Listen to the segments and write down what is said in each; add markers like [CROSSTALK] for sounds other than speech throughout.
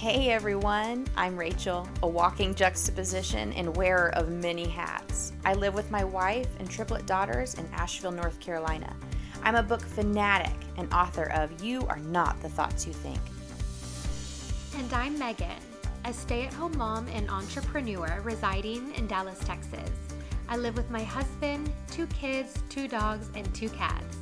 Hey everyone, I'm Rachel, a walking juxtaposition and wearer of many hats. I live with my wife and triplet daughters in Asheville, North Carolina. I'm a book fanatic and author of You Are Not the Thoughts You Think. And I'm Megan, a stay at home mom and entrepreneur residing in Dallas, Texas. I live with my husband, two kids, two dogs, and two cats.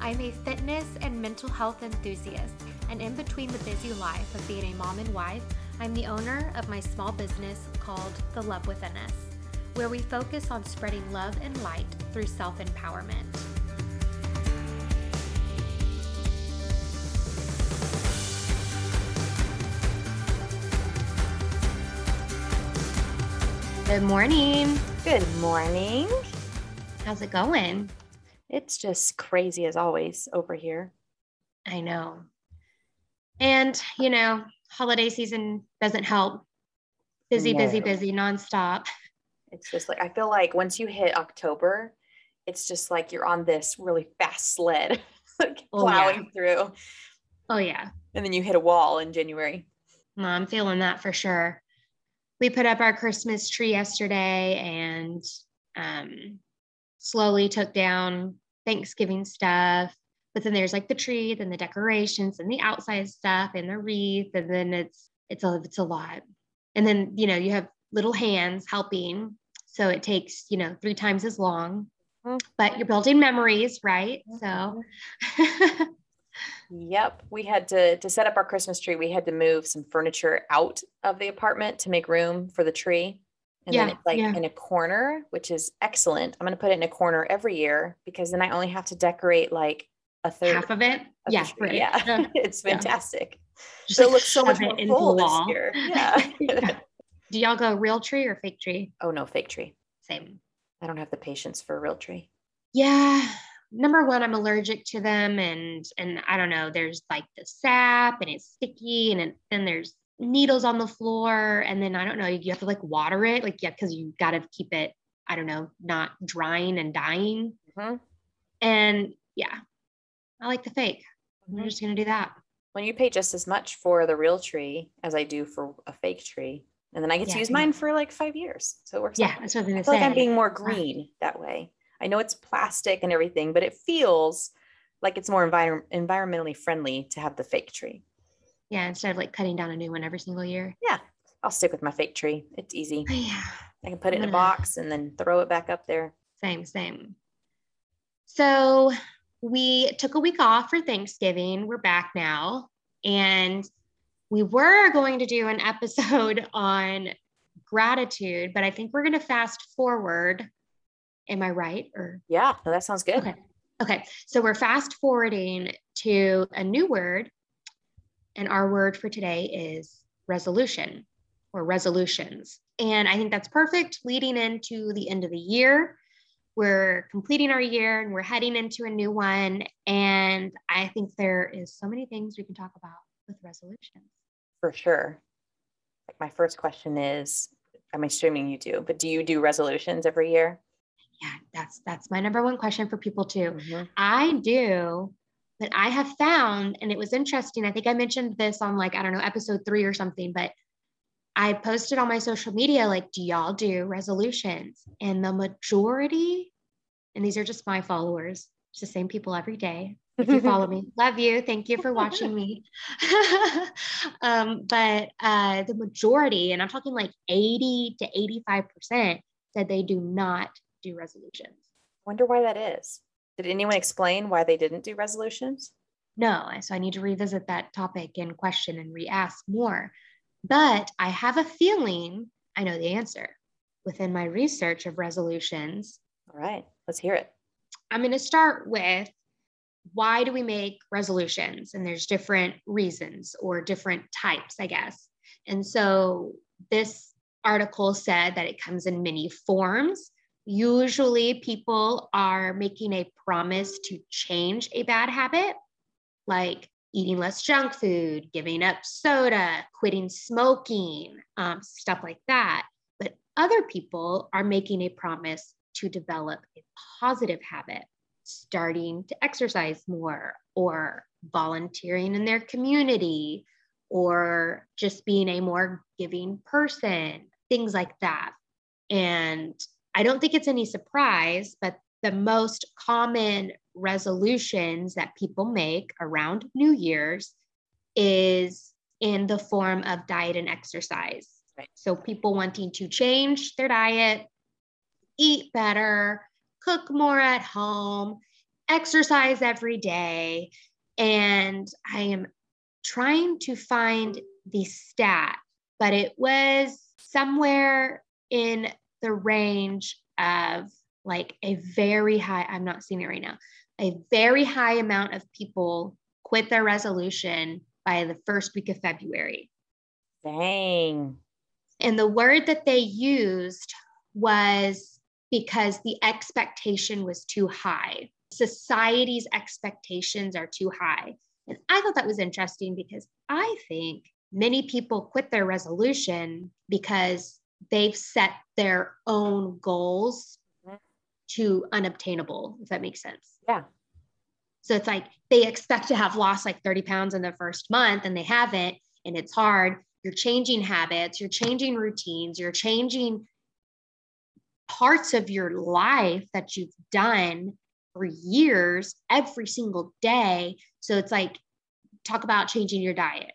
I'm a fitness and mental health enthusiast and in between the busy life of being a mom and wife, I'm the owner of my small business called The Love Within Us, where we focus on spreading love and light through self empowerment. Good morning. Good morning. How's it going? It's just crazy as always over here. I know. And, you know, holiday season doesn't help. Busy, no. busy, busy, nonstop. It's just like, I feel like once you hit October, it's just like you're on this really fast sled, [LAUGHS] like oh, plowing yeah. through. Oh, yeah. And then you hit a wall in January. No, I'm feeling that for sure. We put up our Christmas tree yesterday and um, slowly took down Thanksgiving stuff but then there's like the tree, then the decorations and the outside stuff and the wreath. And then it's, it's a, it's a lot. And then, you know, you have little hands helping. So it takes, you know, three times as long, mm-hmm. but you're building memories, right? So. yep. We had to, to set up our Christmas tree. We had to move some furniture out of the apartment to make room for the tree. And yeah, then it's like yeah. in a corner, which is excellent. I'm going to put it in a corner every year because then I only have to decorate like a third half of it. Of yeah, right. yeah, [LAUGHS] it's fantastic. So it looks so much more full this year. [LAUGHS] Yeah. [LAUGHS] yeah. Do y'all go real tree or fake tree? Oh no, fake tree. Same. I don't have the patience for a real tree. Yeah. Number one, I'm allergic to them, and and I don't know. There's like the sap, and it's sticky, and then there's needles on the floor, and then I don't know. You have to like water it, like yeah, because you got to keep it. I don't know, not drying and dying. Mm-hmm. And yeah, I like the fake. Mm-hmm. We're just going to do that. When you pay just as much for the real tree as I do for a fake tree. And then I get yeah, to use mine for like five years. So it works. Yeah, out. that's what I'm going to say. like I'm being more green that way. I know it's plastic and everything, but it feels like it's more envir- environmentally friendly to have the fake tree. Yeah, instead of like cutting down a new one every single year. Yeah, I'll stick with my fake tree. It's easy. [SIGHS] Yeah. I can put it in a box and then throw it back up there. Same, same. So we took a week off for Thanksgiving. We're back now. And we were going to do an episode [LAUGHS] on gratitude, but I think we're going to fast forward. Am I right? Or yeah, that sounds good. Okay. Okay. So we're fast forwarding to a new word. And our word for today is resolution or resolutions. And I think that's perfect leading into the end of the year we're completing our year and we're heading into a new one. And I think there is so many things we can talk about with resolutions. For sure. Like my first question is, I'm assuming you do, but do you do resolutions every year? Yeah, that's that's my number one question for people too. Mm-hmm. I do, but I have found, and it was interesting. I think I mentioned this on like, I don't know, episode three or something, but I posted on my social media, like, do y'all do resolutions? And the majority, and these are just my followers, it's the same people every day. If you follow me, [LAUGHS] love you. Thank you for watching me. [LAUGHS] um, but uh, the majority, and I'm talking like 80 to 85%, said they do not do resolutions. Wonder why that is. Did anyone explain why they didn't do resolutions? No. So I need to revisit that topic and question and re ask more. But I have a feeling I know the answer within my research of resolutions. All right, let's hear it. I'm going to start with why do we make resolutions? And there's different reasons or different types, I guess. And so this article said that it comes in many forms. Usually, people are making a promise to change a bad habit, like eating less junk food, giving up soda, quitting smoking, um, stuff like that. But other people are making a promise to develop a positive habit, starting to exercise more or volunteering in their community or just being a more giving person, things like that. And I don't think it's any surprise, but the most common resolutions that people make around New Year's is in the form of diet and exercise. Right. So people wanting to change their diet, eat better, cook more at home, exercise every day. And I am trying to find the stat, but it was somewhere in the range of like a very high, I'm not seeing it right now, a very high amount of people quit their resolution by the first week of February. Dang. And the word that they used was because the expectation was too high. Society's expectations are too high. And I thought that was interesting because I think many people quit their resolution because they've set their own goals mm-hmm. to unobtainable, if that makes sense. Yeah. So it's like they expect to have lost like 30 pounds in the first month and they haven't, and it's hard. You're changing habits, you're changing routines, you're changing parts of your life that you've done for years every single day. So it's like, talk about changing your diet.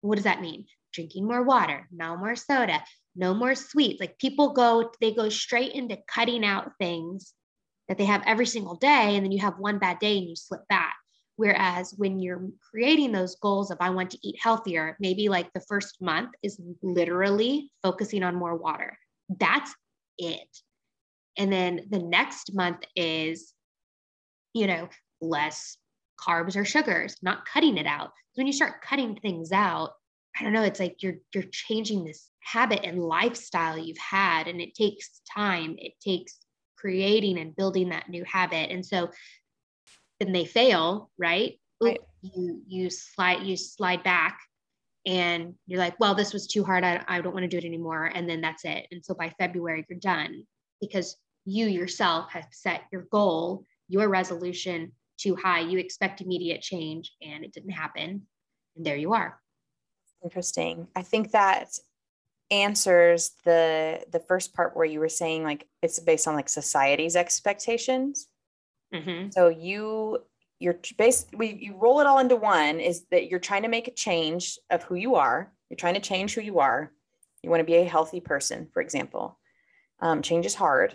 What does that mean? Drinking more water, no more soda, no more sweets. Like people go, they go straight into cutting out things that they have every single day and then you have one bad day and you slip back. Whereas when you're creating those goals of i want to eat healthier maybe like the first month is literally focusing on more water. That's it. And then the next month is you know less carbs or sugars not cutting it out. When you start cutting things out i don't know it's like you're you're changing this habit and lifestyle you've had and it takes time. It takes creating and building that new habit. And so then they fail, right? right. You you slide you slide back and you're like, well, this was too hard. I, I don't want to do it anymore. And then that's it. And so by February, you're done because you yourself have set your goal, your resolution too high. You expect immediate change and it didn't happen. And there you are. Interesting. I think that answers the the first part where you were saying like it's based on like society's expectations. Mm-hmm. so you you're based we you roll it all into one is that you're trying to make a change of who you are. You're trying to change who you are. You want to be a healthy person for example. Um, change is hard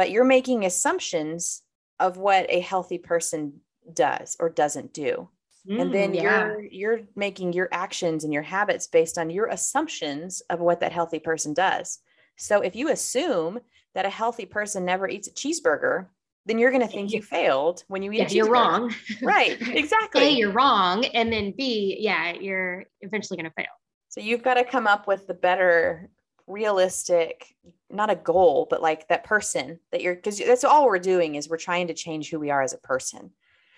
but you're making assumptions of what a healthy person does or doesn't do Mm, and then yeah. you're you're making your actions and your habits based on your assumptions of what that healthy person does. So if you assume that a healthy person never eats a cheeseburger, then you're going to think you failed when you eat yeah, You're wrong. right. [LAUGHS] Exactly. A, you're wrong. And then B, yeah, you're eventually going to fail. So you've got to come up with the better, realistic, not a goal, but like that person that you're, because that's all we're doing is we're trying to change who we are as a person.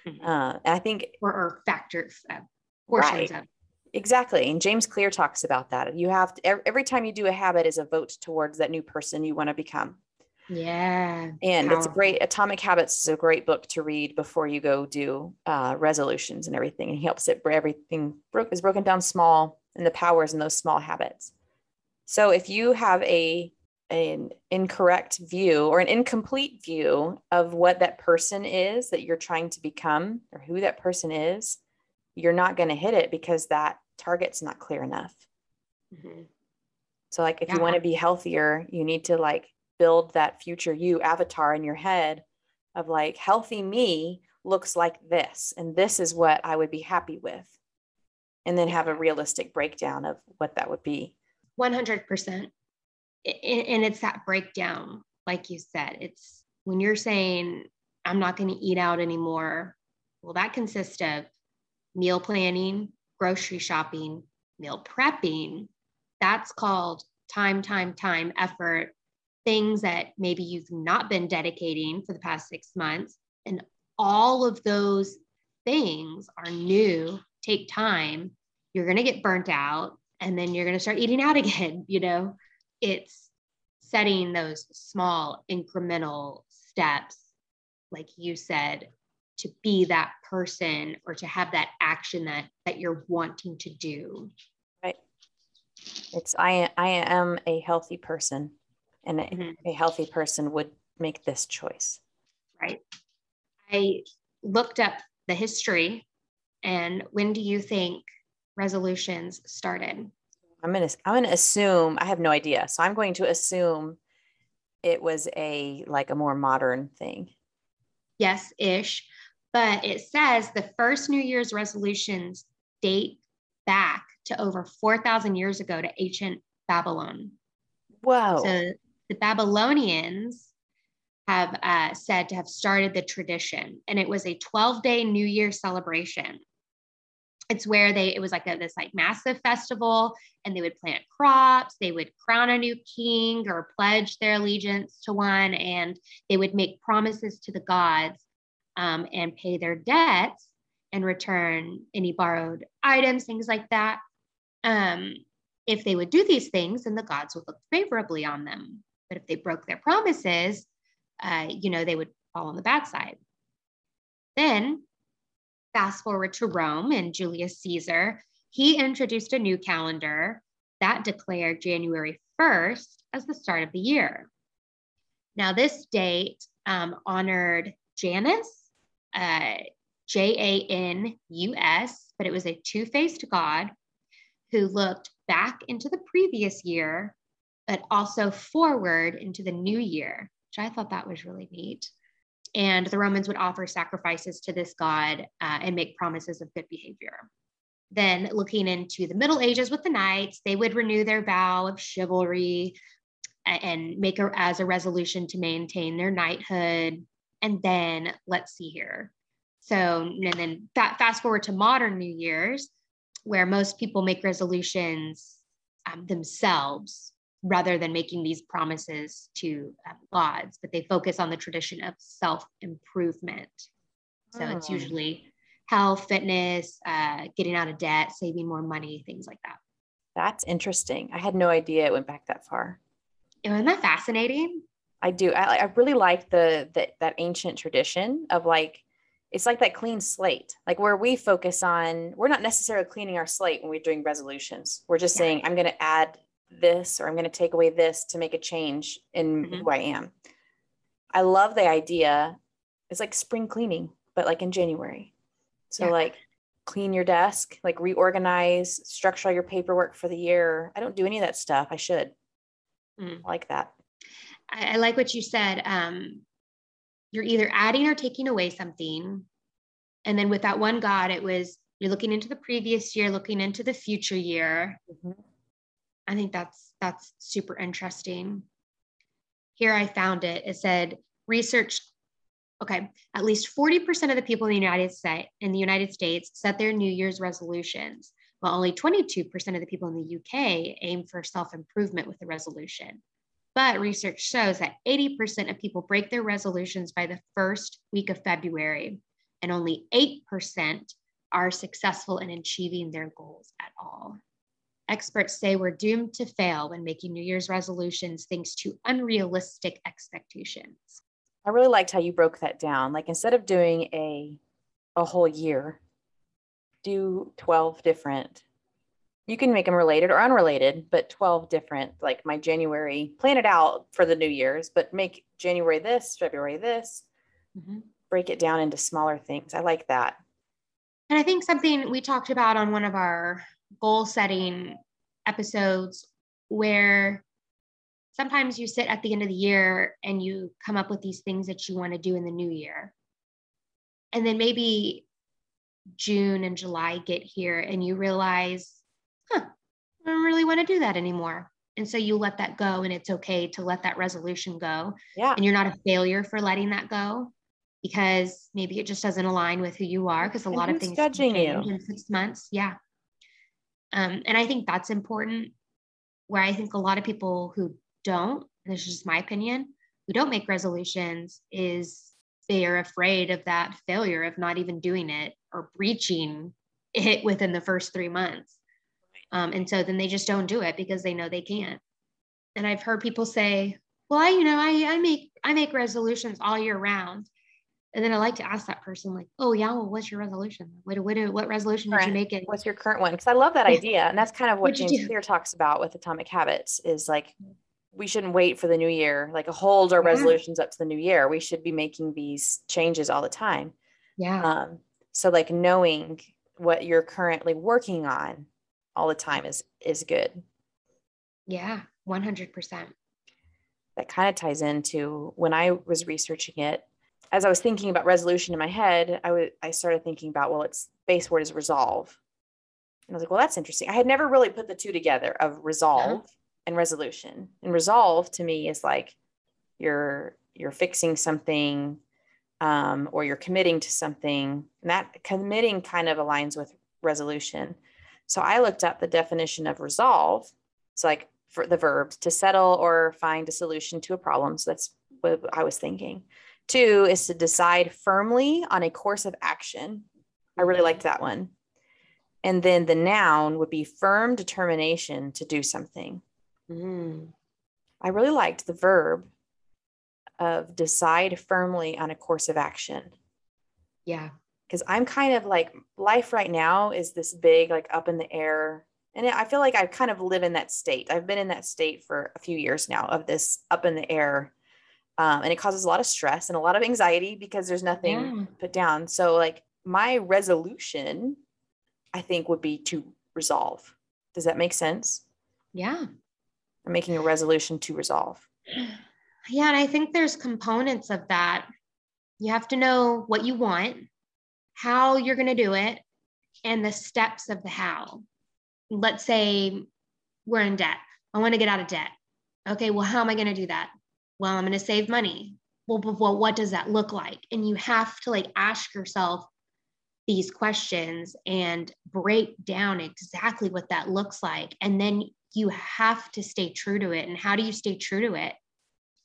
Mm-hmm. Uh, I think, or, or factors, uh, portions right. of. Exactly. And James Clear talks about that. You have to, every time you do a habit is a vote towards that new person you want to become. Yeah. And Powerful. it's a great Atomic Habits is a great book to read before you go do uh, resolutions and everything. And he helps it everything is broken down small and the powers in those small habits. So if you have a an incorrect view or an incomplete view of what that person is that you're trying to become or who that person is, you're not going to hit it because that target's not clear enough. Mm-hmm. So, like, if yeah. you want to be healthier, you need to like build that future you avatar in your head of like, healthy me looks like this, and this is what I would be happy with. And then have a realistic breakdown of what that would be. 100% and it's that breakdown like you said it's when you're saying i'm not going to eat out anymore well that consists of meal planning grocery shopping meal prepping. That's called time time time effort things that maybe you've not been dedicating for the past six months. And all of those things are new take time you're going to get burnt out and then you're going to start eating out [LAUGHS] again you know it's setting those small incremental steps, like you said, to be that person or to have that action that that you're wanting to do. Right. It's I I am a healthy person, and mm-hmm. a, a healthy person would make this choice. Right. I looked up the history, and when do you think resolutions started? I'm gonna I'm gonna assume I have no idea, so I'm going to assume it was a like a more modern thing. Yes, ish. But it says the first New Year's resolutions date back to over 4,000 years ago to ancient Babylon. Wow. So the Babylonians have uh, said to have started the tradition, and it was a 12 day New Year celebration. It's where they, it was like a, this like massive festival, and they would plant crops, they would crown a new king or pledge their allegiance to one, and they would make promises to the gods um, and pay their debts and return any borrowed items, things like that. Um, if they would do these things, then the gods would look favorably on them. But if they broke their promises, uh, you know, they would fall on the bad side. Then, fast forward to Rome and Julius Caesar, he introduced a new calendar that declared January 1st as the start of the year. Now, this date um, honored Janus, uh, J A N U S, but it was a two faced God who looked back into the previous year, but also forward into the new year, which I thought that was really neat. And the Romans would offer sacrifices to this God uh, and make promises of good behavior. Then, looking into the Middle Ages with the knights, they would renew their vow of chivalry and make a, as a resolution to maintain their knighthood and then let's see here. So, and then fast forward to modern New Year's, where most people make resolutions um, themselves rather than making these promises to um, gods, but they focus on the tradition of self improvement. So oh. it's usually health, fitness, uh, getting out of debt, saving more money, things like that. That's interesting. I had no idea it went back that far. Isn't that fascinating? I do. I, I really like the, the that ancient tradition of like it's like that clean slate, like where we focus on. We're not necessarily cleaning our slate when we're doing resolutions. We're just yeah. saying I'm going to add this or I'm going to take away this to make a change in mm-hmm. who I am. I love the idea. It's like spring cleaning, but like in January. So yeah. like clean your desk, like reorganize, structure all your paperwork for the year. I don't do any of that stuff. I should. Mm. I like that. I, I like what you said. Um, you're either adding or taking away something. And then with that one God, it was you're looking into the previous year, looking into the future year. Mm-hmm. I think that's that's super interesting. Here I found it. It said research. Okay, at least 40% of the people in the United States in the United States set their New Year's resolutions, while only 22% of the people in the UK aim for self-improvement with the resolution. But research shows that 80% of people break their resolutions by the first week of February, and only 8% are successful in achieving their goals at all. Experts say we're doomed to fail when making New Year's resolutions thanks to unrealistic expectations. I really liked how you broke that down. Like instead of doing a a whole year, do 12 different you can make them related or unrelated, but 12 different, like my January, plan it out for the New Year's, but make January this, February this, mm-hmm. break it down into smaller things. I like that. And I think something we talked about on one of our goal setting episodes where sometimes you sit at the end of the year and you come up with these things that you want to do in the new year. And then maybe June and July get here and you realize huh, I don't really want to do that anymore. And so you let that go and it's okay to let that resolution go. Yeah. And you're not a failure for letting that go because maybe it just doesn't align with who you are because a and lot of things judging you in six months. Yeah. Um, and I think that's important where I think a lot of people who don't, this is just my opinion, who don't make resolutions is they are afraid of that failure of not even doing it or breaching it within the first three months. Um, and so then they just don't do it because they know they can't. And I've heard people say, well, I, you know, I, I make, I make resolutions all year round. And then I like to ask that person, like, oh yeah, well, what's your resolution? What what what resolution current. did you make? It? What's your current one? Because I love that idea, and that's kind of what James Clear talks about with Atomic Habits. Is like we shouldn't wait for the new year, like hold our yeah. resolutions up to the new year. We should be making these changes all the time. Yeah. Um, so like knowing what you're currently working on all the time is is good. Yeah, one hundred percent. That kind of ties into when I was researching it as I was thinking about resolution in my head, I would I started thinking about well, its base word is resolve, and I was like, well, that's interesting. I had never really put the two together of resolve yeah. and resolution. And resolve to me is like you're you're fixing something, um, or you're committing to something, and that committing kind of aligns with resolution. So I looked up the definition of resolve. It's like for the verbs to settle or find a solution to a problem. So that's what I was thinking. Two is to decide firmly on a course of action. I really liked that one. And then the noun would be firm determination to do something. Mm. I really liked the verb of decide firmly on a course of action. Yeah. Because I'm kind of like, life right now is this big, like up in the air. And I feel like I kind of live in that state. I've been in that state for a few years now of this up in the air um, and it causes a lot of stress and a lot of anxiety because there's nothing yeah. put down. So like my resolution i think would be to resolve. Does that make sense? Yeah. I'm making a resolution to resolve. Yeah and i think there's components of that. You have to know what you want how you're going to do it and the steps of the how. Let's say we're in debt. I want to get out of debt. Okay well how am i going to do that well, I'm going to save money. Well, well, what does that look like? And you have to like ask yourself these questions and break down exactly what that looks like. And then you have to stay true to it. And how do you stay true to it?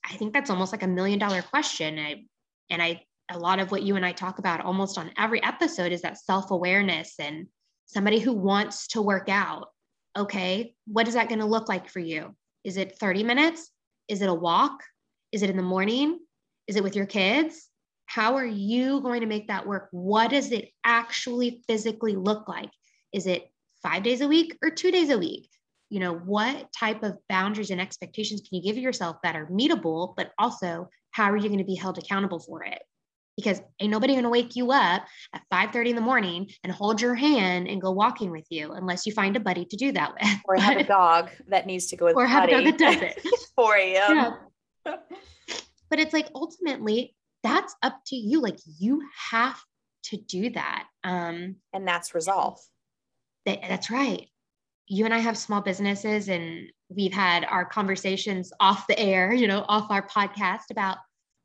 I think that's almost like a million dollar question. I, and I, a lot of what you and I talk about almost on every episode is that self awareness and somebody who wants to work out. Okay, what is that going to look like for you? Is it 30 minutes? Is it a walk? Is it in the morning? Is it with your kids? How are you going to make that work? What does it actually physically look like? Is it five days a week or two days a week? You know, what type of boundaries and expectations can you give yourself that are meetable, but also how are you going to be held accountable for it? Because ain't nobody going to wake you up at 5 30 in the morning and hold your hand and go walking with you unless you find a buddy to do that with. Or have a [LAUGHS] dog that needs to go with or have a dog that does it. [LAUGHS] 4 a.m. Yeah but it's like ultimately that's up to you. Like you have to do that. Um, and that's resolve. That, that's right. You and I have small businesses and we've had our conversations off the air, you know, off our podcast about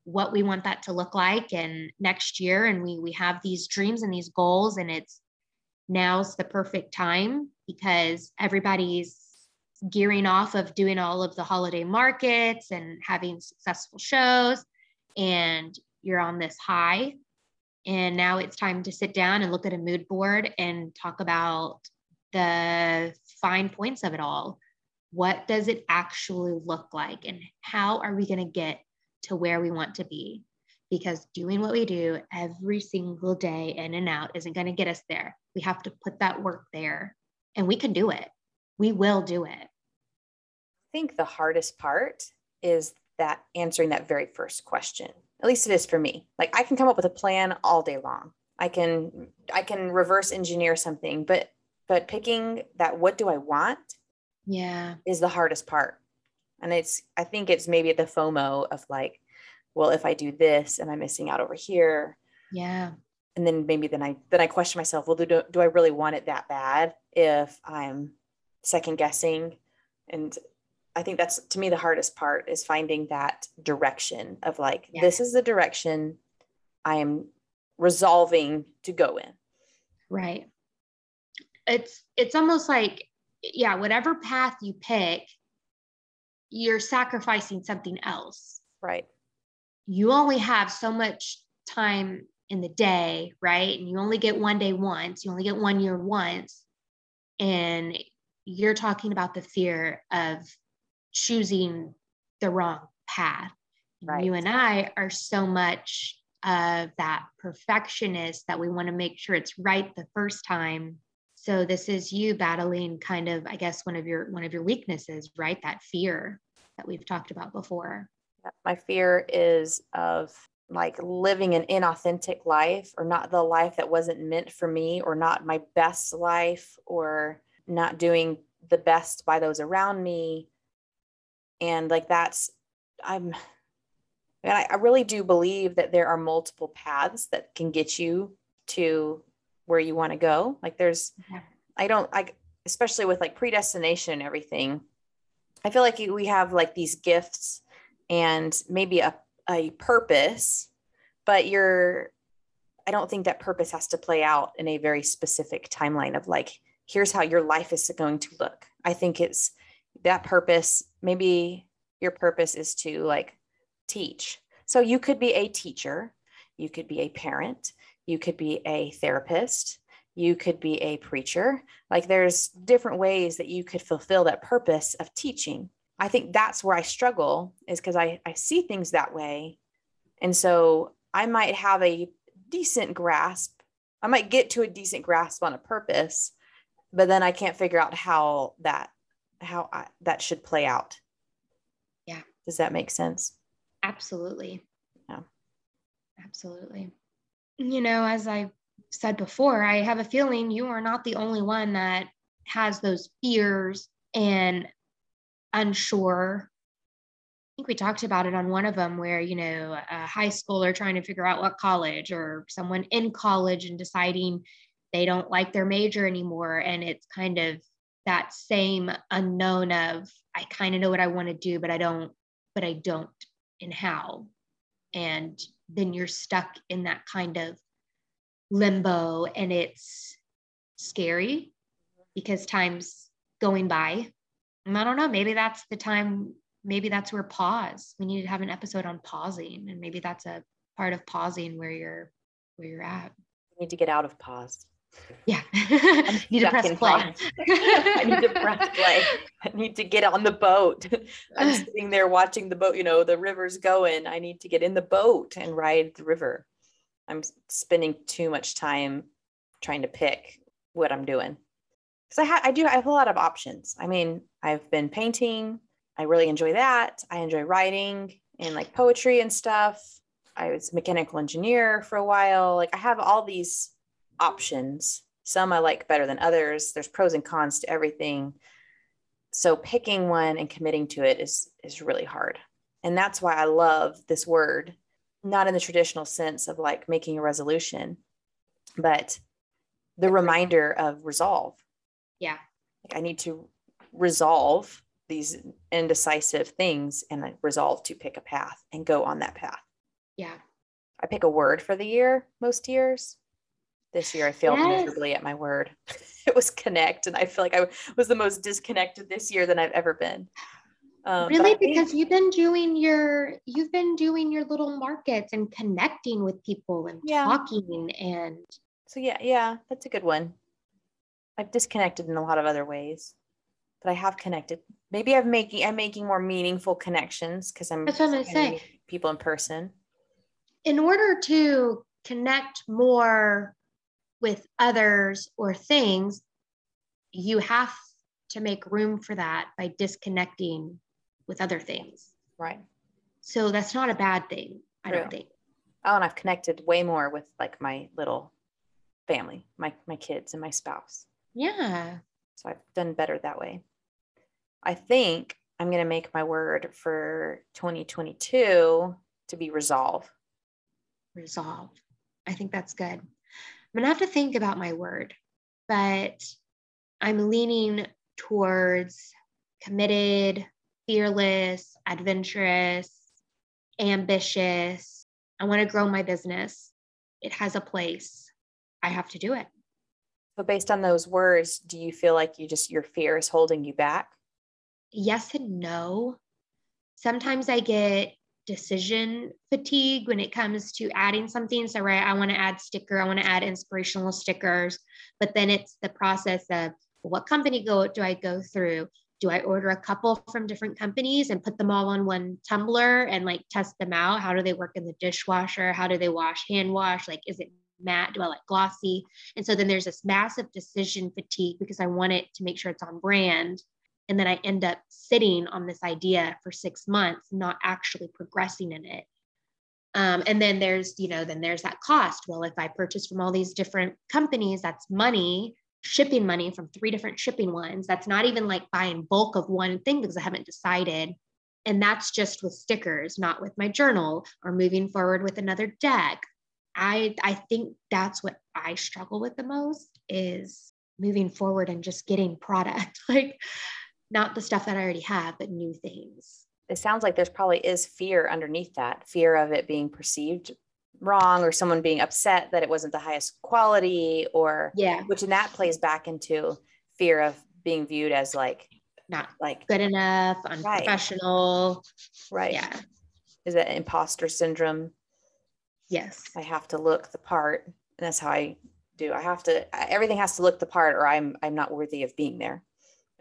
what we want that to look like and next year and we we have these dreams and these goals and it's now's the perfect time because everybody's gearing off of doing all of the holiday markets and having successful shows and you're on this high. And now it's time to sit down and look at a mood board and talk about the fine points of it all. What does it actually look like and how are we going to get to where we want to be? Because doing what we do every single day in and out isn't going to get us there. We have to put that work there and we can do it. We will do it think the hardest part is that answering that very first question. At least it is for me. Like I can come up with a plan all day long. I can I can reverse engineer something, but but picking that what do I want? Yeah. is the hardest part. And it's I think it's maybe the FOMO of like, well, if I do this, am I missing out over here? Yeah. And then maybe then I then I question myself, well, do, do I really want it that bad if I'm second guessing and I think that's to me the hardest part is finding that direction of like, yeah. this is the direction I am resolving to go in. Right. It's it's almost like, yeah, whatever path you pick, you're sacrificing something else. Right. You only have so much time in the day, right? And you only get one day once, you only get one year once. And you're talking about the fear of choosing the wrong path. Right. You and I are so much of that perfectionist that we want to make sure it's right the first time. So this is you battling kind of, I guess, one of your one of your weaknesses, right? That fear that we've talked about before. My fear is of like living an inauthentic life or not the life that wasn't meant for me or not my best life or not doing the best by those around me and like that's i'm and I, I really do believe that there are multiple paths that can get you to where you want to go like there's i don't i especially with like predestination and everything i feel like we have like these gifts and maybe a a purpose, but you're, I don't think that purpose has to play out in a very specific timeline of like, here's how your life is going to look. I think it's that purpose, maybe your purpose is to like teach. So you could be a teacher, you could be a parent, you could be a therapist, you could be a preacher. Like there's different ways that you could fulfill that purpose of teaching. I think that's where I struggle is because I, I see things that way. And so I might have a decent grasp. I might get to a decent grasp on a purpose, but then I can't figure out how that how I, that should play out. Yeah. Does that make sense? Absolutely. Yeah. Absolutely. You know, as I said before, I have a feeling you are not the only one that has those fears and unsure. I think we talked about it on one of them where, you know, a high schooler trying to figure out what college or someone in college and deciding they don't like their major anymore. And it's kind of that same unknown of, I kind of know what I want to do, but I don't, but I don't, and how. And then you're stuck in that kind of limbo and it's scary because time's going by and I don't know, maybe that's the time, maybe that's where pause. We need to have an episode on pausing. And maybe that's a part of pausing where you're where you're at. I need to get out of pause. Yeah. [LAUGHS] I [LAUGHS] need to press play. [LAUGHS] I need to press play. I need to get on the boat. I'm [SIGHS] sitting there watching the boat, you know, the river's going. I need to get in the boat and ride the river. I'm spending too much time trying to pick what I'm doing because I, ha- I do I have a lot of options. I mean, I've been painting. I really enjoy that. I enjoy writing and like poetry and stuff. I was mechanical engineer for a while. Like I have all these options. Some I like better than others. There's pros and cons to everything. So picking one and committing to it is is really hard. And that's why I love this word, not in the traditional sense of like making a resolution, but the reminder of resolve yeah like i need to resolve these indecisive things and I resolve to pick a path and go on that path yeah i pick a word for the year most years this year i failed yes. miserably at my word [LAUGHS] it was connect and i feel like i was the most disconnected this year than i've ever been um, really because think, you've been doing your you've been doing your little markets and connecting with people and yeah. talking and so yeah yeah that's a good one I've disconnected in a lot of other ways, but I have connected. Maybe I'm making I'm making more meaningful connections because I'm that's what I'm gonna say. People in person. In order to connect more with others or things, you have to make room for that by disconnecting with other things. Right. So that's not a bad thing, I True. don't think. Oh, and I've connected way more with like my little family, my my kids and my spouse. Yeah. So I've done better that way. I think I'm going to make my word for 2022 to be resolve. Resolve. I think that's good. I'm going to have to think about my word, but I'm leaning towards committed, fearless, adventurous, ambitious. I want to grow my business. It has a place. I have to do it. But based on those words, do you feel like you just your fear is holding you back? Yes and no. Sometimes I get decision fatigue when it comes to adding something. So, right, I want to add sticker, I want to add inspirational stickers, but then it's the process of what company go do I go through? do I order a couple from different companies and put them all on one tumbler and like test them out? How do they work in the dishwasher? How do they wash, hand wash? Like, is it matte? Do I like glossy? And so then there's this massive decision fatigue because I want it to make sure it's on brand. And then I end up sitting on this idea for six months, not actually progressing in it. Um, and then there's, you know, then there's that cost. Well, if I purchase from all these different companies, that's money shipping money from three different shipping ones. That's not even like buying bulk of one thing because I haven't decided. And that's just with stickers, not with my journal or moving forward with another deck. I I think that's what I struggle with the most is moving forward and just getting product, [LAUGHS] like not the stuff that I already have, but new things. It sounds like there's probably is fear underneath that, fear of it being perceived wrong or someone being upset that it wasn't the highest quality or yeah. which in that plays back into fear of being viewed as like not like good enough unprofessional. Right, right. yeah. Is that imposter syndrome? Yes. I have to look the part. And that's how i do. I have to everything has to look the part or i'm i'm not worthy of being there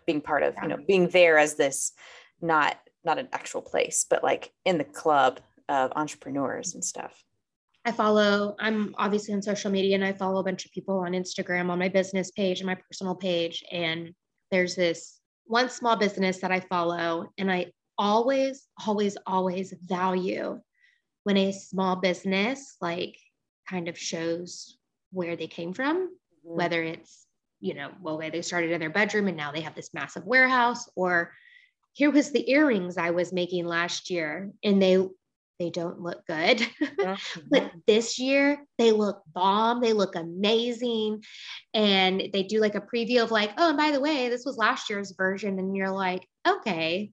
being part of yeah. you know being there as this not not an actual place but like in the club of entrepreneurs and stuff I follow, I'm obviously on social media and I follow a bunch of people on Instagram on my business page and my personal page. And there's this one small business that I follow. And I always, always, always value when a small business like kind of shows where they came from, mm-hmm. whether it's, you know, well, they started in their bedroom and now they have this massive warehouse, or here was the earrings I was making last year and they they don't look good. [LAUGHS] But this year they look bomb. They look amazing. And they do like a preview of like, oh, and by the way, this was last year's version. And you're like, okay,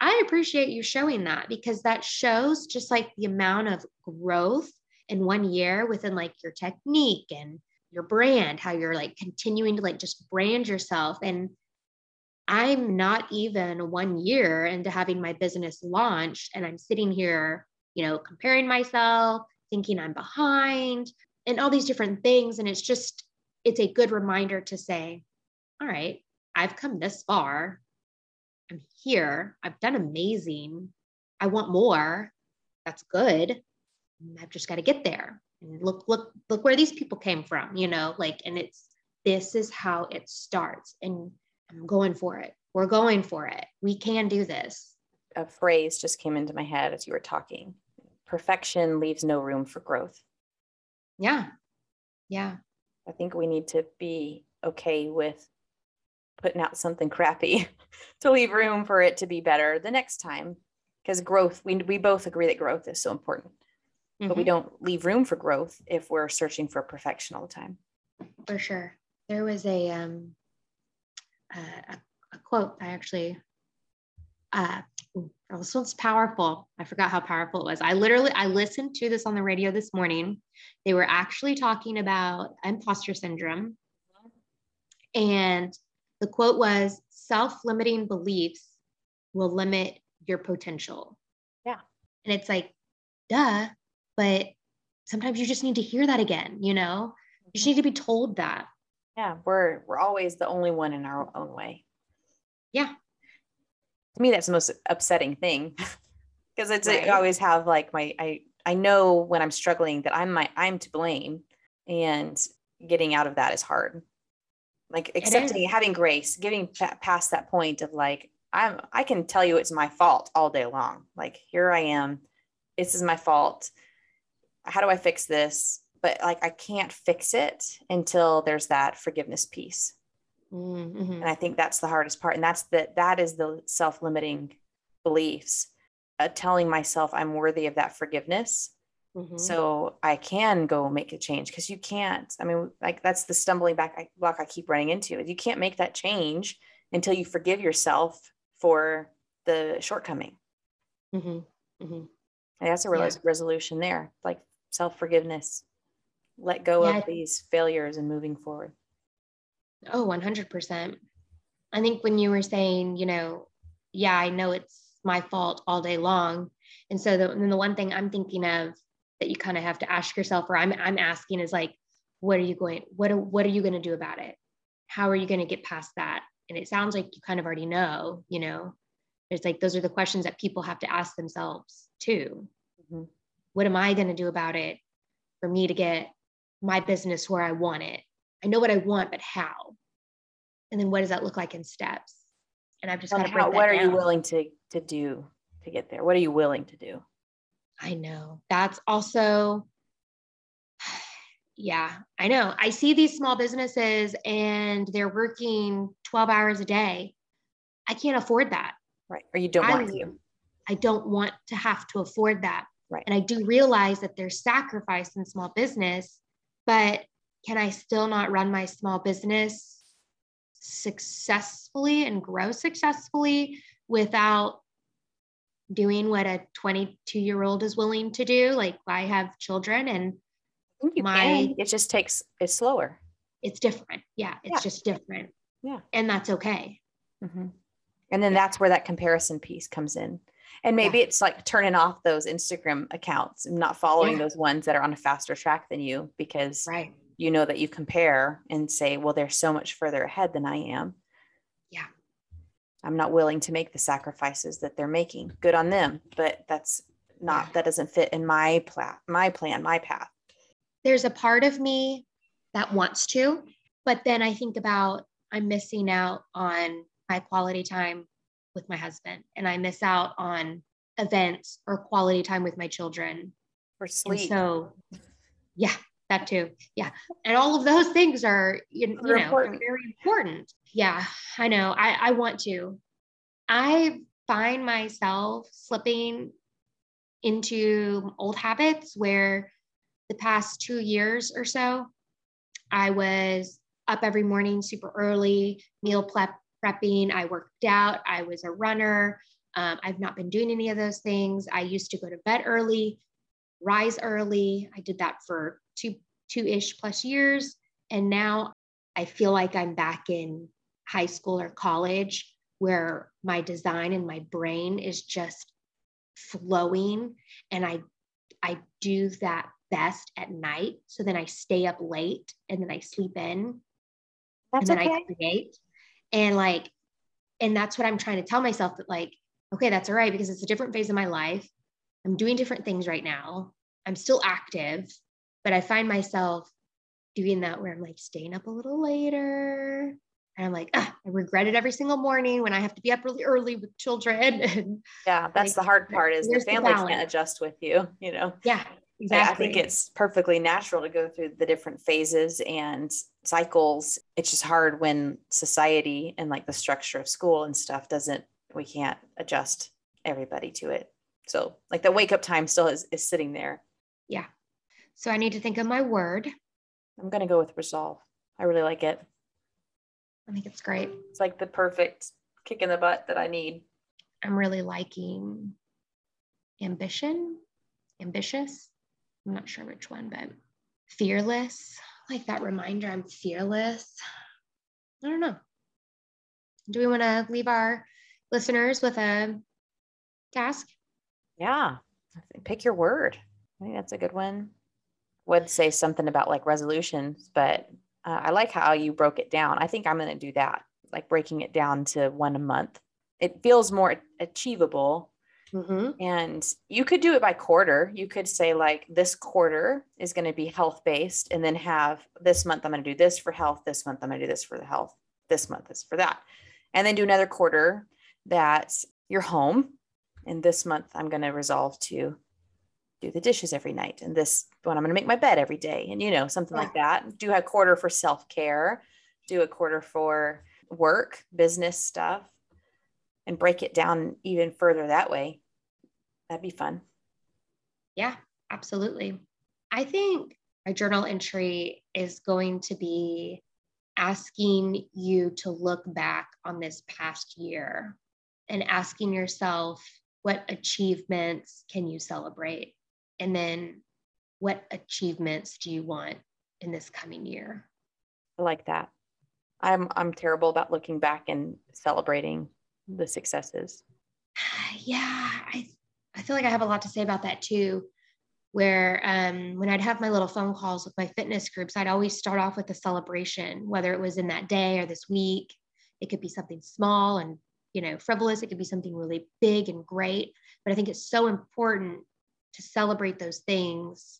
I appreciate you showing that because that shows just like the amount of growth in one year within like your technique and your brand, how you're like continuing to like just brand yourself. And I'm not even one year into having my business launched, and I'm sitting here, you know, comparing myself, thinking I'm behind, and all these different things. And it's just, it's a good reminder to say, all right, I've come this far. I'm here. I've done amazing. I want more. That's good. I've just got to get there. And look, look, look where these people came from, you know, like, and it's, this is how it starts. And I'm going for it. We're going for it. We can do this. A phrase just came into my head as you were talking perfection leaves no room for growth. Yeah. Yeah. I think we need to be okay with putting out something [LAUGHS] crappy to leave room for it to be better the next time. Because growth, we, we both agree that growth is so important, mm-hmm. but we mm-hmm. don't leave room for growth if we're searching for perfection all the time. For sure. There was a, um, a, a quote I actually, uh, this one's powerful. I forgot how powerful it was. I literally, I listened to this on the radio this morning. They were actually talking about imposter syndrome. And the quote was self limiting beliefs will limit your potential. Yeah. And it's like, duh, but sometimes you just need to hear that again, you know? You just mm-hmm. need to be told that. Yeah we're we're always the only one in our own way. Yeah. To me that's the most upsetting thing [LAUGHS] because it's right. I always have like my i i know when i'm struggling that i'm my i'm to blame and getting out of that is hard. Like accepting having grace giving past that point of like i'm i can tell you it's my fault all day long. Like here i am. This is my fault how do i fix this but like I can't fix it until there's that forgiveness piece. Mm-hmm. And I think that's the hardest part. And that's that that is the self-limiting beliefs, uh, telling myself I'm worthy of that forgiveness. Mm-hmm. So I can go make a change because you can't. I mean, like that's the stumbling back block I keep running into. You can't make that change until you forgive yourself for the shortcoming. Mm-hmm. mm-hmm. And that's a yeah. resolution there, like self forgiveness let go yeah. of these failures and moving forward? Oh, 100%. I think when you were saying, you know, yeah, I know it's my fault all day long. And so the, then the one thing I'm thinking of that you kind of have to ask yourself, or I'm, I'm asking is like, what are you going, what, what are you going to do about it? How are you going to get past that? and it sounds like you kind of already know, you know, it's like those are the questions that people have to ask themselves too. Mm-hmm. What am I going to do about it for me to get my business where I want it? I know what I want, but how? And then what does that look like in steps? And I've just got to break What are you willing to to do to get there? What are you willing to do? I know that's also [SIGHS] yeah, I know. I see these small businesses and they're working 12 hours a day. I can't afford that. Right. Or you don't I, want to. I don't want to have to afford that. Right. And I do realize that there's sacrifice in small business, but can I still not run my small business successfully and grow successfully without doing what a 22 year old is willing to do? Like I have children and my can. it just takes it's slower it's different yeah it's yeah. just different yeah and that's okay mm-hmm. and then that's where that comparison piece comes in and maybe yeah. it's like turning off those instagram accounts and not following yeah. those ones that are on a faster track than you because right. you know that you compare and say well they're so much further ahead than i am yeah i'm not willing to make the sacrifices that they're making good on them but that's not that doesn't fit in my plan my plan my path there's a part of me that wants to, but then I think about I'm missing out on my quality time with my husband and I miss out on events or quality time with my children. For sleep. And so, yeah, that too. Yeah. And all of those things are, you, you know, important. very important. Yeah, I know. I, I want to. I find myself slipping into old habits where the past two years or so, I was up every morning super early, meal prep, prepping. I worked out. I was a runner. Um, I've not been doing any of those things. I used to go to bed early, rise early. I did that for two two ish plus years, and now I feel like I'm back in high school or college where my design and my brain is just flowing, and I I do that best at night. So then I stay up late and then I sleep in. That's and then okay. I create. And like, and that's what I'm trying to tell myself that like, okay, that's all right because it's a different phase of my life. I'm doing different things right now. I'm still active, but I find myself doing that where I'm like staying up a little later. And I'm like, I regret it every single morning when I have to be up really early with children. [LAUGHS] And yeah, that's like, the hard part is the family the can't adjust with you, you know? Yeah, Exactly. I think it's perfectly natural to go through the different phases and cycles. It's just hard when society and like the structure of school and stuff doesn't, we can't adjust everybody to it. So, like the wake up time still is, is sitting there. Yeah. So, I need to think of my word. I'm going to go with resolve. I really like it. I think it's great. It's like the perfect kick in the butt that I need. I'm really liking ambition, ambitious. I'm not sure which one, but fearless, like that reminder I'm fearless. I don't know. Do we want to leave our listeners with a task? Yeah, pick your word. I think that's a good one. Would say something about like resolutions, but uh, I like how you broke it down. I think I'm going to do that, like breaking it down to one a month. It feels more achievable Mm-hmm. And you could do it by quarter. You could say, like, this quarter is going to be health based, and then have this month, I'm going to do this for health. This month, I'm going to do this for the health. This month is for that. And then do another quarter that's your home. And this month, I'm going to resolve to do the dishes every night. And this one, I'm going to make my bed every day. And, you know, something yeah. like that. Do a quarter for self care, do a quarter for work, business stuff and break it down even further that way. That'd be fun. Yeah, absolutely. I think a journal entry is going to be asking you to look back on this past year and asking yourself what achievements can you celebrate? And then what achievements do you want in this coming year? I like that. I'm I'm terrible about looking back and celebrating the successes? Yeah, I I feel like I have a lot to say about that too. Where um, when I'd have my little phone calls with my fitness groups, I'd always start off with a celebration, whether it was in that day or this week. It could be something small and, you know, frivolous. It could be something really big and great. But I think it's so important to celebrate those things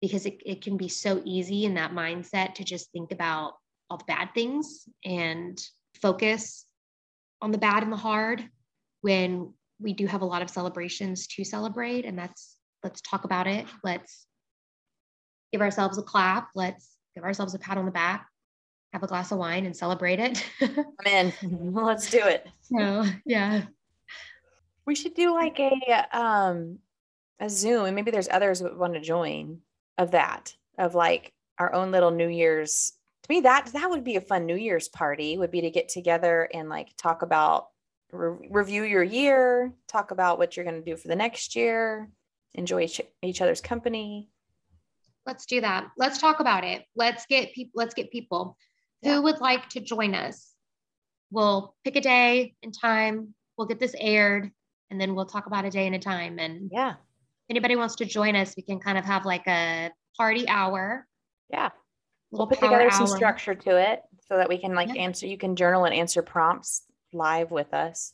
because it, it can be so easy in that mindset to just think about all the bad things and focus on the bad and the hard when we do have a lot of celebrations to celebrate. And that's, let's talk about it. Let's give ourselves a clap. Let's give ourselves a pat on the back, have a glass of wine and celebrate it. [LAUGHS] I'm in. [LAUGHS] Let's do it. So, yeah. We should do like a um a Zoom and maybe there's others that want to join of that of like our own little New Year's. To me, that that would be a fun New Year's party. Would be to get together and like talk about re- review your year, talk about what you're going to do for the next year, enjoy each, each other's company. Let's do that. Let's talk about it. Let's get people. Let's get people yeah. who would like to join us. We'll pick a day and time. We'll get this aired, and then we'll talk about a day and a time. And yeah, anybody wants to join us, we can kind of have like a party hour. Yeah. We'll put together hour. some structure to it so that we can like yeah. answer, you can journal and answer prompts live with us.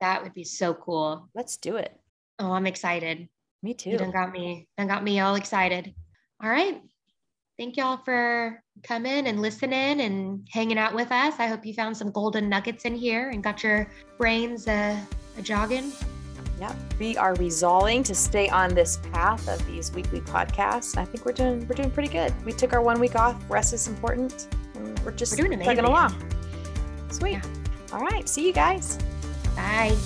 That would be so cool. Let's do it. Oh, I'm excited. Me too. You done got me, done got me all excited. All right. Thank y'all for coming and listening and hanging out with us. I hope you found some golden nuggets in here and got your brains uh, a jogging. Yep. We are resolving to stay on this path of these weekly podcasts. I think we're doing we're doing pretty good. We took our one week off. Rest is important. And we're just we're doing plugging along. Sweet. Yeah. All right. See you guys. Bye.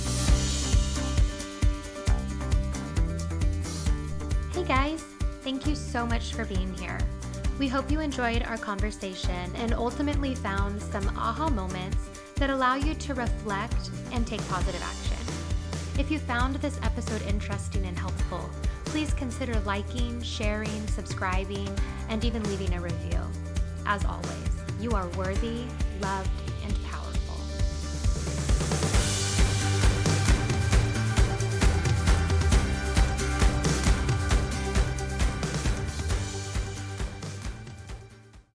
Hey guys. Thank you so much for being here. We hope you enjoyed our conversation and ultimately found some aha moments that allow you to reflect and take positive action. If you found this episode interesting and helpful, please consider liking, sharing, subscribing, and even leaving a review. As always, you are worthy, loved, and powerful.